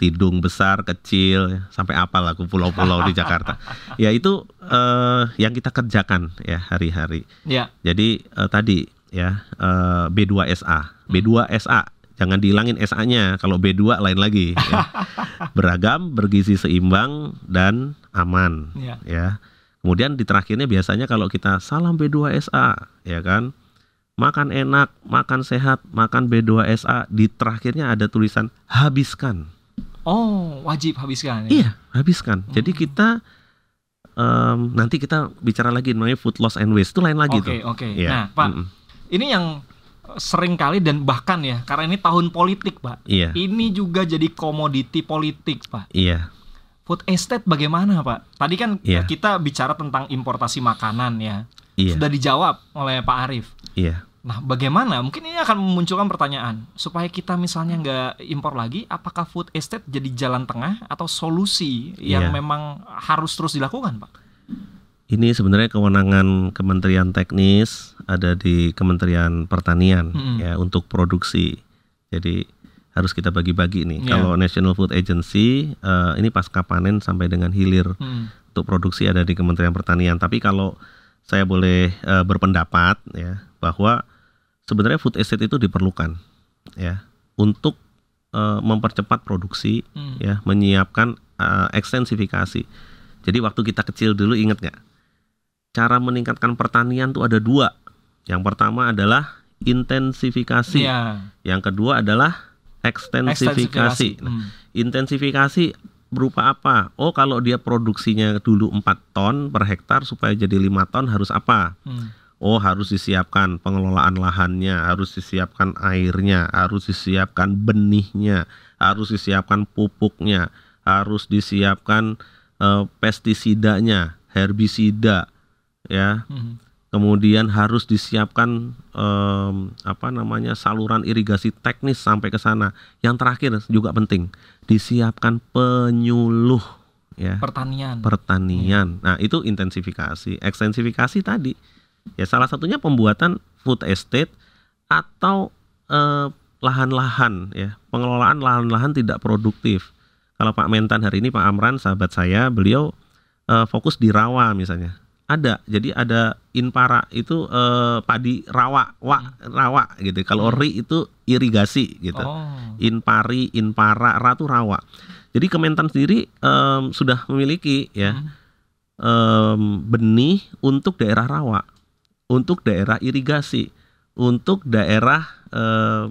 Tidung besar, kecil, ya, sampai apa lah ke pulau-pulau di Jakarta. Ya itu eh, yang kita kerjakan ya hari-hari. Iya. Jadi eh, tadi ya eh, B2SA, B2SA jangan dihilangin SA-nya. Kalau B2 lain lagi. ya. Beragam, bergizi seimbang dan aman Iya. ya. Kemudian di terakhirnya biasanya kalau kita salam B2SA ya kan. Makan enak, makan sehat, makan B2SA di terakhirnya ada tulisan habiskan. Oh, wajib habiskan. ya? Iya, habiskan. Jadi kita em, nanti kita bicara lagi namanya food loss and waste itu lain lagi Oke, tuh. oke. Iya. Nah, Pak, Mm-mm. ini yang sering kali dan bahkan ya, karena ini tahun politik, Pak. Iya, Ini juga jadi komoditi politik, Pak. iya, Food estate bagaimana, Pak? Tadi kan Iya. kita bicara tentang importasi makanan ya. iya, Sudah dijawab oleh Pak Arief. iya. Nah, bagaimana? Mungkin ini akan memunculkan pertanyaan supaya kita misalnya nggak impor lagi, apakah food estate jadi jalan tengah atau solusi yang Iya. memang harus terus dilakukan, Pak? Ini sebenarnya kewenangan Kementerian Teknis ada di Kementerian Pertanian Mm-mm. ya untuk produksi. Jadi harus kita bagi-bagi nih. Iya. Kalau National Food Agency eh, ini pasca panen sampai dengan hilir Hmm. untuk produksi ada di Kementerian Pertanian. Tapi kalau saya boleh eh, berpendapat ya bahwa sebenarnya food estate itu diperlukan ya untuk eh, mempercepat produksi Hmm. ya menyiapkan eh, ekstensifikasi. Jadi waktu kita kecil dulu ingat nggak? Cara meningkatkan pertanian tuh ada dua. Yang pertama adalah intensifikasi. Iya. Yang kedua adalah ekstensifikasi. Nah, Hmm. intensifikasi berupa apa? Oh, kalau dia produksinya dulu 4 ton per hektar supaya jadi lima ton harus apa? Hmm. Oh, harus disiapkan pengelolaan lahannya, harus disiapkan airnya, harus disiapkan benihnya, harus disiapkan pupuknya, harus disiapkan eh, pestisidanya, herbisida, ya. Hmm. Kemudian harus disiapkan em, apa namanya saluran irigasi teknis sampai ke sana. Yang terakhir juga penting, disiapkan penyuluh ya Pertanian. pertanian. Nah, itu intensifikasi. Ekstensifikasi tadi ya salah satunya pembuatan food estate atau eh, lahan-lahan ya, pengelolaan lahan-lahan tidak produktif. Kalau Pak Mentan hari ini Pak Amran sahabat saya, beliau eh, fokus di rawa misalnya. Ada. Jadi ada inpara itu eh, padi rawa, wa, rawa gitu. Kalau ri itu irigasi gitu Oh. inpari, inpara, ratu rawa. Jadi Kementan sendiri em, sudah memiliki ya Hmm. em, benih untuk daerah rawa, untuk daerah irigasi, untuk daerah eh,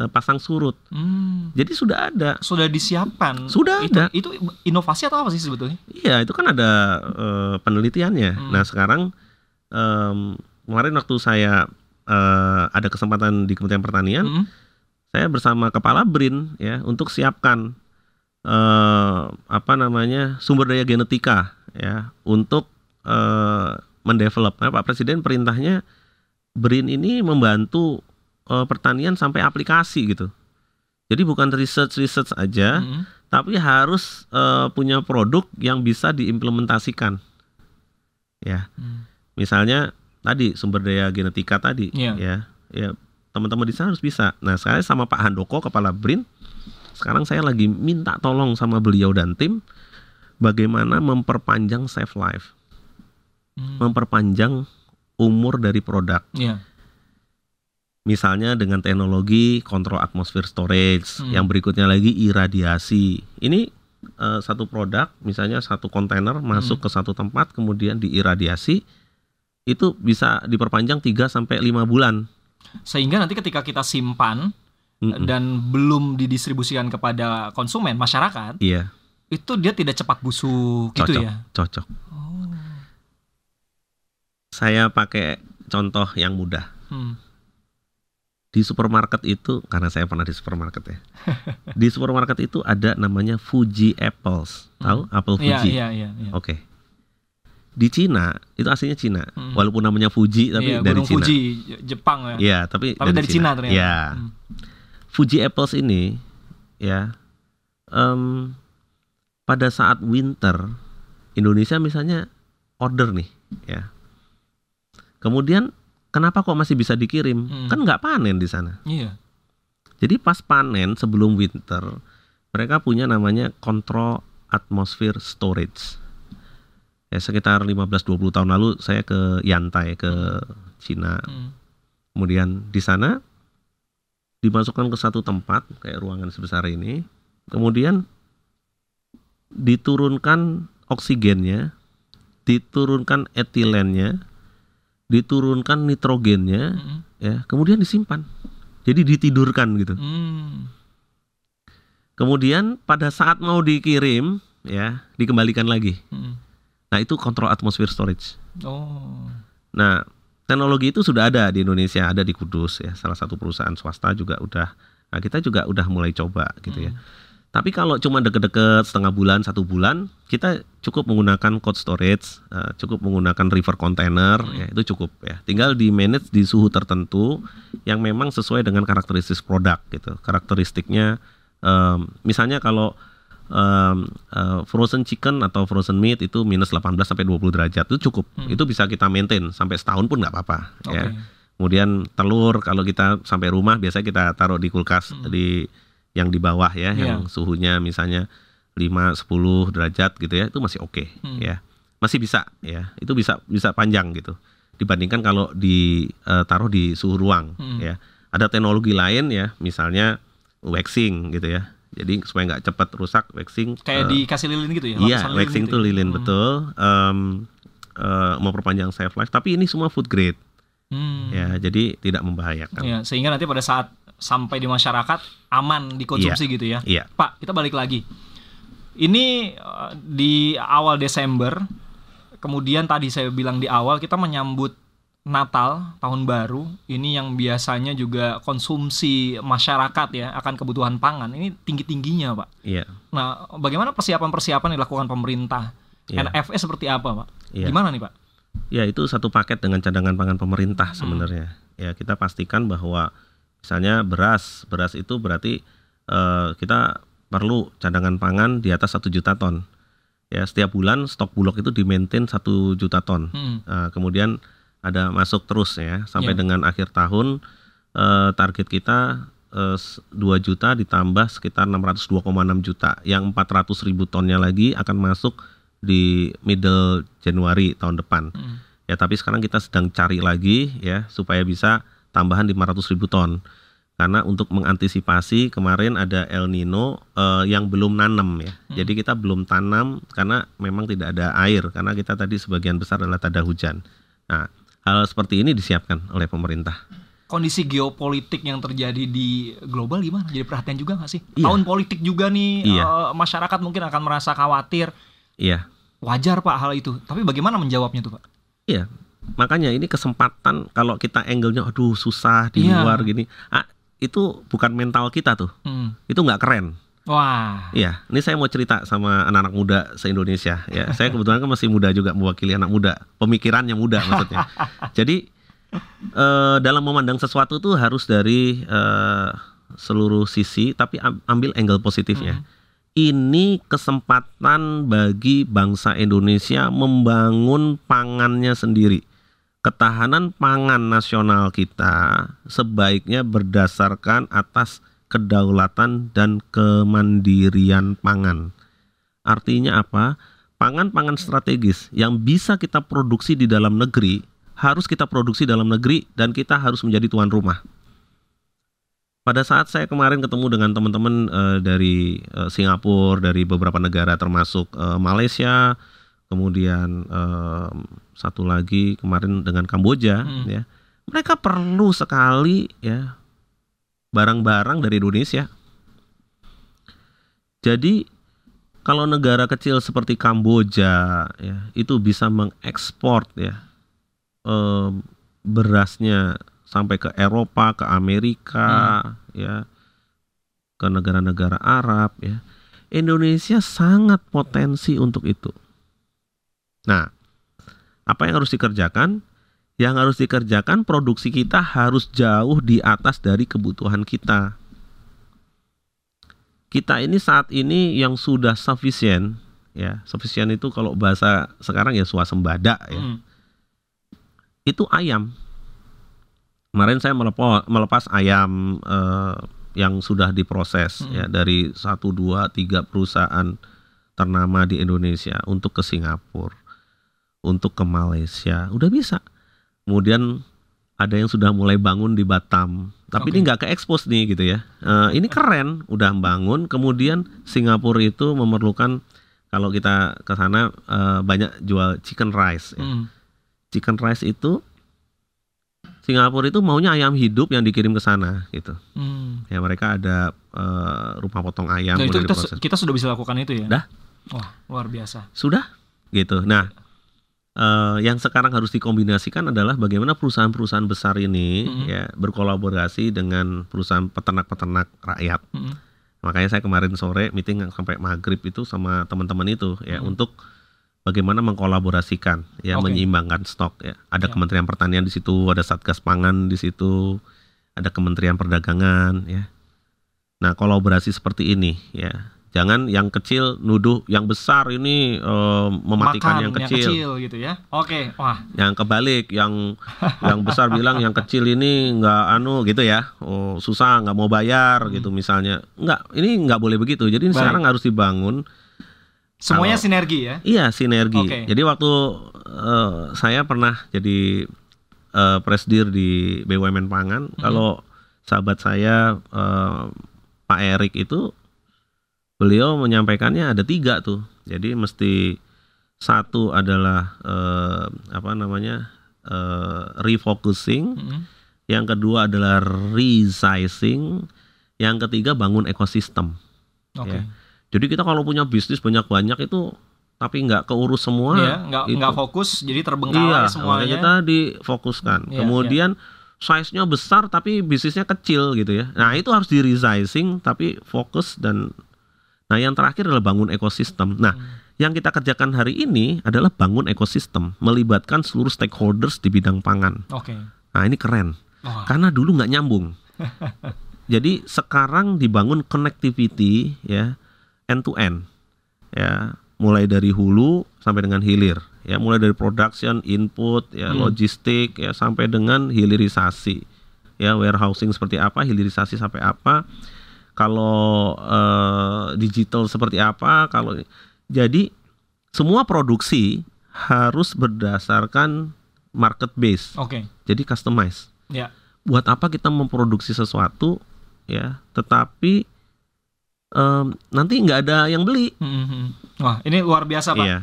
eh, pasang surut. Hmm. Jadi sudah ada. Sudah disiapkan. Sudah itu, ada. Itu inovasi atau apa sih sebetulnya? Iya, itu kan ada eh, penelitiannya. Hmm. Nah, sekarang em, kemarin waktu saya eh, ada kesempatan di Kementerian Pertanian, Mm-mm. saya bersama kepala BRIN ya untuk siapkan eh, apa namanya sumber daya genetika ya untuk eh, mendevelop. Nah, Pak Presiden perintahnya BRIN ini membantu eh, pertanian sampai aplikasi gitu. Jadi bukan research research aja, Mm-mm. tapi harus eh, punya produk yang bisa diimplementasikan. Ya, Hmm. misalnya tadi sumber daya genetika tadi, Iya. ya, ya teman-teman di sana harus bisa. Nah, saya sama Pak Handoko kepala BRIN, sekarang saya lagi minta tolong sama beliau dan tim bagaimana memperpanjang safe life, Hmm. memperpanjang umur dari produk. Iya. Misalnya dengan teknologi kontrol atmosfer storage, Hmm. yang berikutnya lagi iradiasi. Ini eh, satu produk, misalnya satu kontainer masuk ke satu tempat, kemudian diiradiasi, itu bisa diperpanjang 3 sampai 5 bulan. Sehingga nanti ketika kita simpan Mm-mm. dan belum didistribusikan kepada konsumen masyarakat, Iya, itu dia tidak cepat busuk gitu cocok, ya. cocok. Saya pakai contoh yang mudah. Hmm. Di supermarket itu, karena saya pernah di supermarket ya. di supermarket itu ada namanya Fuji Apples. Tahu apel Iya, Fuji? iya, iya, iya. Oke. Di Cina, itu aslinya Cina. Hmm. Walaupun namanya Fuji tapi Iya, dari Gunung Cina. Fuji, Je- Jepang ya. Iya, tapi, Tapi dari Cina, ternyata. Iya. Hmm. Fuji Apples ini ya em, pada saat winter Indonesia misalnya order nih ya. Kemudian kenapa kok masih bisa dikirim? Hmm. Kan nggak panen di sana. Iya. Jadi pas panen sebelum winter mereka punya namanya control atmosphere storage. Ya sekitar 15-20 tahun lalu saya ke Yantai ke Cina Hmm. kemudian di sana dimasukkan ke satu tempat kayak ruangan sebesar ini kemudian diturunkan oksigennya diturunkan etilennya diturunkan nitrogennya Hmm. ya kemudian disimpan jadi ditidurkan gitu Hmm. kemudian pada saat mau dikirim ya dikembalikan lagi Hmm. nah itu kontrol atmosfer storage Oh. Nah, teknologi itu sudah ada di Indonesia, ada di Kudus ya, salah satu perusahaan swasta juga udah. Nah, kita juga udah mulai coba gitu ya. Tapi kalau cuma deket-deket setengah bulan, satu bulan, kita cukup menggunakan cold storage, eh, cukup menggunakan river container, Hmm. ya itu cukup ya. Tinggal di manage di suhu tertentu yang memang sesuai dengan karakteristik produk gitu. Karakteristiknya, em, misalnya kalau em, eh, frozen chicken atau frozen meat itu minus 18 sampai 20 derajat itu cukup. Hmm. Itu bisa kita maintain sampai setahun pun nggak apa-apa Oke. ya. Kemudian telur kalau kita sampai rumah biasanya kita taruh di kulkas Hmm. di yang di bawah ya, Iya. yang suhunya misalnya 5 10 derajat gitu ya, itu masih oke Hmm. ya. Masih bisa ya. Itu bisa bisa panjang gitu. Dibandingkan kalau ditaruh di suhu ruang Hmm. ya. Ada teknologi lain ya, misalnya waxing gitu ya. Jadi supaya nggak cepat rusak waxing Kayak eh, dikasih lilin gitu ya? Iya, waxing gitu tuh ya? lilin Hmm. betul. Em, eh, memperpanjang shelf life, tapi ini semua food grade Hmm. ya, jadi tidak membahayakan. Iya, sehingga nanti pada saat sampai di masyarakat aman dikonsumsi gitu ya. Iya. Pak, kita balik lagi. Ini eh, di awal Desember, kemudian tadi saya bilang di awal kita menyambut Natal, tahun baru. Ini yang biasanya juga konsumsi masyarakat ya akan kebutuhan pangan. Ini tinggi-tingginya, Pak. Iya. Nah, bagaimana persiapan-persiapan yang dilakukan pemerintah? Iya. NFS seperti apa, Pak? Iya. Gimana nih, Pak? Ya itu satu paket dengan cadangan pangan Hmm. pemerintah sebenarnya. Ya kita pastikan bahwa misalnya beras, beras itu berarti eh, kita perlu cadangan pangan di atas satu juta ton. Ya setiap bulan stok bulog itu di maintain satu juta ton. Hmm. Nah, kemudian ada masuk terus ya sampai Iya. dengan akhir tahun eh, target kita s- 2 juta ditambah sekitar 602,6 juta. Yang 400 ribu tonnya lagi akan masuk di middle Januari tahun depan. Hmm. Ya tapi sekarang kita sedang cari lagi ya supaya bisa tambahan 500 ribu ton. Karena untuk mengantisipasi kemarin ada El Nino eh, yang belum nanam ya. Hmm. Jadi kita belum tanam karena memang tidak ada air karena kita tadi sebagian besar adalah tada hujan. Nah, hal seperti ini disiapkan oleh pemerintah. kondisi geopolitik yang terjadi di global gimana? Jadi perhatian juga nggak sih? Iya. Tahun politik juga nih, Iya. eh, masyarakat mungkin akan merasa khawatir. Iya. Wajar pak hal itu. Tapi bagaimana menjawabnya tuh pak? Iya. Makanya ini kesempatan kalau kita angle-nya aduh susah di Iya. luar gini. Ah, itu bukan mental kita tuh. Hmm. Itu nggak keren. Wah. Iya, ini saya mau cerita sama anak-anak muda se-Indonesia ya. Saya kebetulan kan masih muda juga mewakili anak muda, pemikirannya muda maksudnya. Jadi eh, dalam memandang sesuatu tuh harus dari eh, seluruh sisi tapi am- ambil angle positifnya. Ini kesempatan bagi bangsa Indonesia membangun pangannya sendiri. Ketahanan pangan nasional kita sebaiknya berdasarkan atas kedaulatan dan kemandirian pangan. Artinya apa? Pangan-pangan strategis yang bisa kita produksi di dalam negeri harus kita produksi dalam negeri dan kita harus menjadi tuan rumah. Pada saat saya kemarin ketemu dengan teman-teman eh, dari eh, Singapura, dari beberapa negara termasuk eh, Malaysia, kemudian eh, satu lagi kemarin dengan Kamboja, Hmm. ya, mereka perlu sekali ya barang-barang dari Indonesia. Jadi kalau negara kecil seperti Kamboja ya itu bisa mengekspor ya em, berasnya sampai ke Eropa, ke Amerika, ya ke negara-negara Arab ya. Indonesia sangat potensi untuk itu. Nah, apa yang harus dikerjakan? Yang harus dikerjakan produksi kita harus jauh di atas dari kebutuhan kita. Kita ini saat ini yang sudah sufficient, ya, sufficient itu kalau bahasa sekarang ya swasembada ya. Hmm. Itu ayam. Kemarin saya melepo- melepas ayam eh, yang sudah diproses Mm. ya dari satu dua tiga perusahaan ternama di Indonesia untuk ke Singapura, untuk ke Malaysia, udah bisa. Kemudian ada yang sudah mulai bangun di Batam, tapi Oke. ini nggak ke expose nih gitu ya. Eh, ini keren, udah bangun. Kemudian Singapura itu memerlukan kalau kita ke sana eh, banyak jual chicken rice. ya. Hmm. Chicken rice itu Singapura itu maunya ayam hidup yang dikirim ke sana gitu. Hmm. Ya mereka ada eh, rumah potong ayam Dan itu kita, diproses. kita sudah bisa lakukan itu ya? Dah. Wah, luar biasa. Sudah gitu. Nah, eh, yang sekarang harus dikombinasikan adalah bagaimana perusahaan-perusahaan besar ini Mhm. ya berkolaborasi dengan perusahaan peternak-peternak rakyat. Hmm. Makanya saya kemarin sore meeting sampai maghrib itu sama teman-teman itu ya Mhm. untuk bagaimana mengkolaborasikan ya Oke. menyeimbangkan stok ya. Ada Ya. Kementerian Pertanian di situ, ada Satgas Pangan di situ, ada Kementerian Perdagangan ya. Nah, kolaborasi seperti ini ya. Jangan yang kecil nuduh yang besar ini eh, mematikan Makan yang kecil. gitu ya. Oke, wah. Yang kebalik, yang yang besar bilang yang kecil ini nggak anu gitu ya. Oh, susah nggak mau bayar Hmm. gitu misalnya. Nggak, ini nggak boleh begitu. Jadi Baik. sekarang harus dibangun Semuanya Kalau- sinergi ya. Iya sinergi. Oke. Jadi waktu eh, saya pernah jadi eh, presdir di BUMN Pangan, Mhm. kalau sahabat saya eh, Pak Erik itu beliau menyampaikannya ada tiga tuh. Jadi mesti satu adalah eh, apa namanya eh, refocusing, Hmm. yang kedua adalah resizing, yang ketiga bangun ekosistem. Oke. Ya. Jadi kita kalau punya bisnis banyak-banyak itu tapi nggak keurus semua. Iya, nggak nggak fokus, jadi Iya, terbengkalai makanya semuanya. kita difokuskan. Iya, Kemudian size-nya besar tapi bisnisnya kecil gitu ya. Nah, itu harus di resizing tapi fokus dan nah yang terakhir adalah bangun ekosistem. Nah, Hmm. yang kita kerjakan hari ini adalah bangun ekosistem, melibatkan seluruh stakeholders di bidang pangan. Oke. Nah, ini keren. Wah. Karena dulu nggak nyambung. Jadi sekarang dibangun connectivity ya end to end ya mulai dari hulu sampai dengan hilir ya mulai dari production input ya Hmm. logistik ya sampai dengan hilirisasi ya warehousing seperti apa hilirisasi sampai apa kalau eh, digital seperti apa kalau jadi semua produksi harus berdasarkan market base Oke. jadi customize Ya. buat apa kita memproduksi sesuatu ya tetapi em, nanti nggak ada yang beli Hmm, hmm. Wah, ini luar biasa, Pak. iya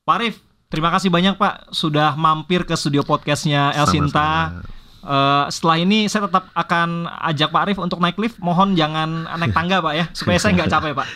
Pak Arif, terima kasih banyak Pak sudah mampir ke studio podcastnya El Sinta. sama-sama. Eh, setelah ini saya tetap akan ajak Pak Arif untuk naik lift. Mohon jangan naik tangga Pak ya, supaya saya nggak capek Pak.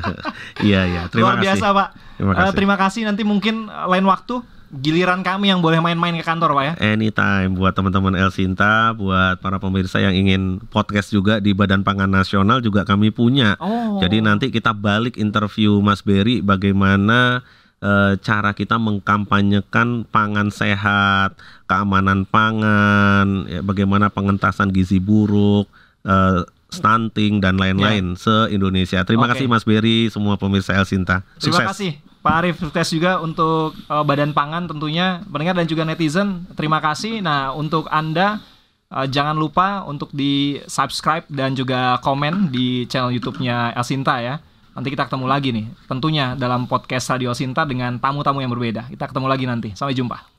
Iya iya. Terima Luar kasih. biasa Pak. Terima Eh, kasih. terima kasih. Nanti mungkin lain waktu giliran kami yang boleh main-main ke kantor Pak ya. Anytime buat teman-teman El Sinta, buat para pemirsa yang ingin podcast juga di Badan Pangan Nasional juga kami punya. Oh. Jadi nanti kita balik interview Mas Berry bagaimana eh, cara kita mengkampanyekan pangan sehat, keamanan pangan, ya, bagaimana pengentasan gizi buruk, eh, stunting dan lain-lain se-Indonesia. Terima Oke. kasih Mas Berry, semua pemirsa El Sinta. Terima Sukses. kasih Pak Arif sukses juga untuk eh, Badan Pangan tentunya pendengar dan juga netizen. Terima kasih. Nah, untuk Anda eh, jangan lupa untuk di subscribe dan juga komen di channel YouTube-nya Elsinta ya. Nanti kita ketemu lagi nih, tentunya dalam podcast Radio Sinta dengan tamu-tamu yang berbeda. Kita ketemu lagi nanti. Sampai jumpa.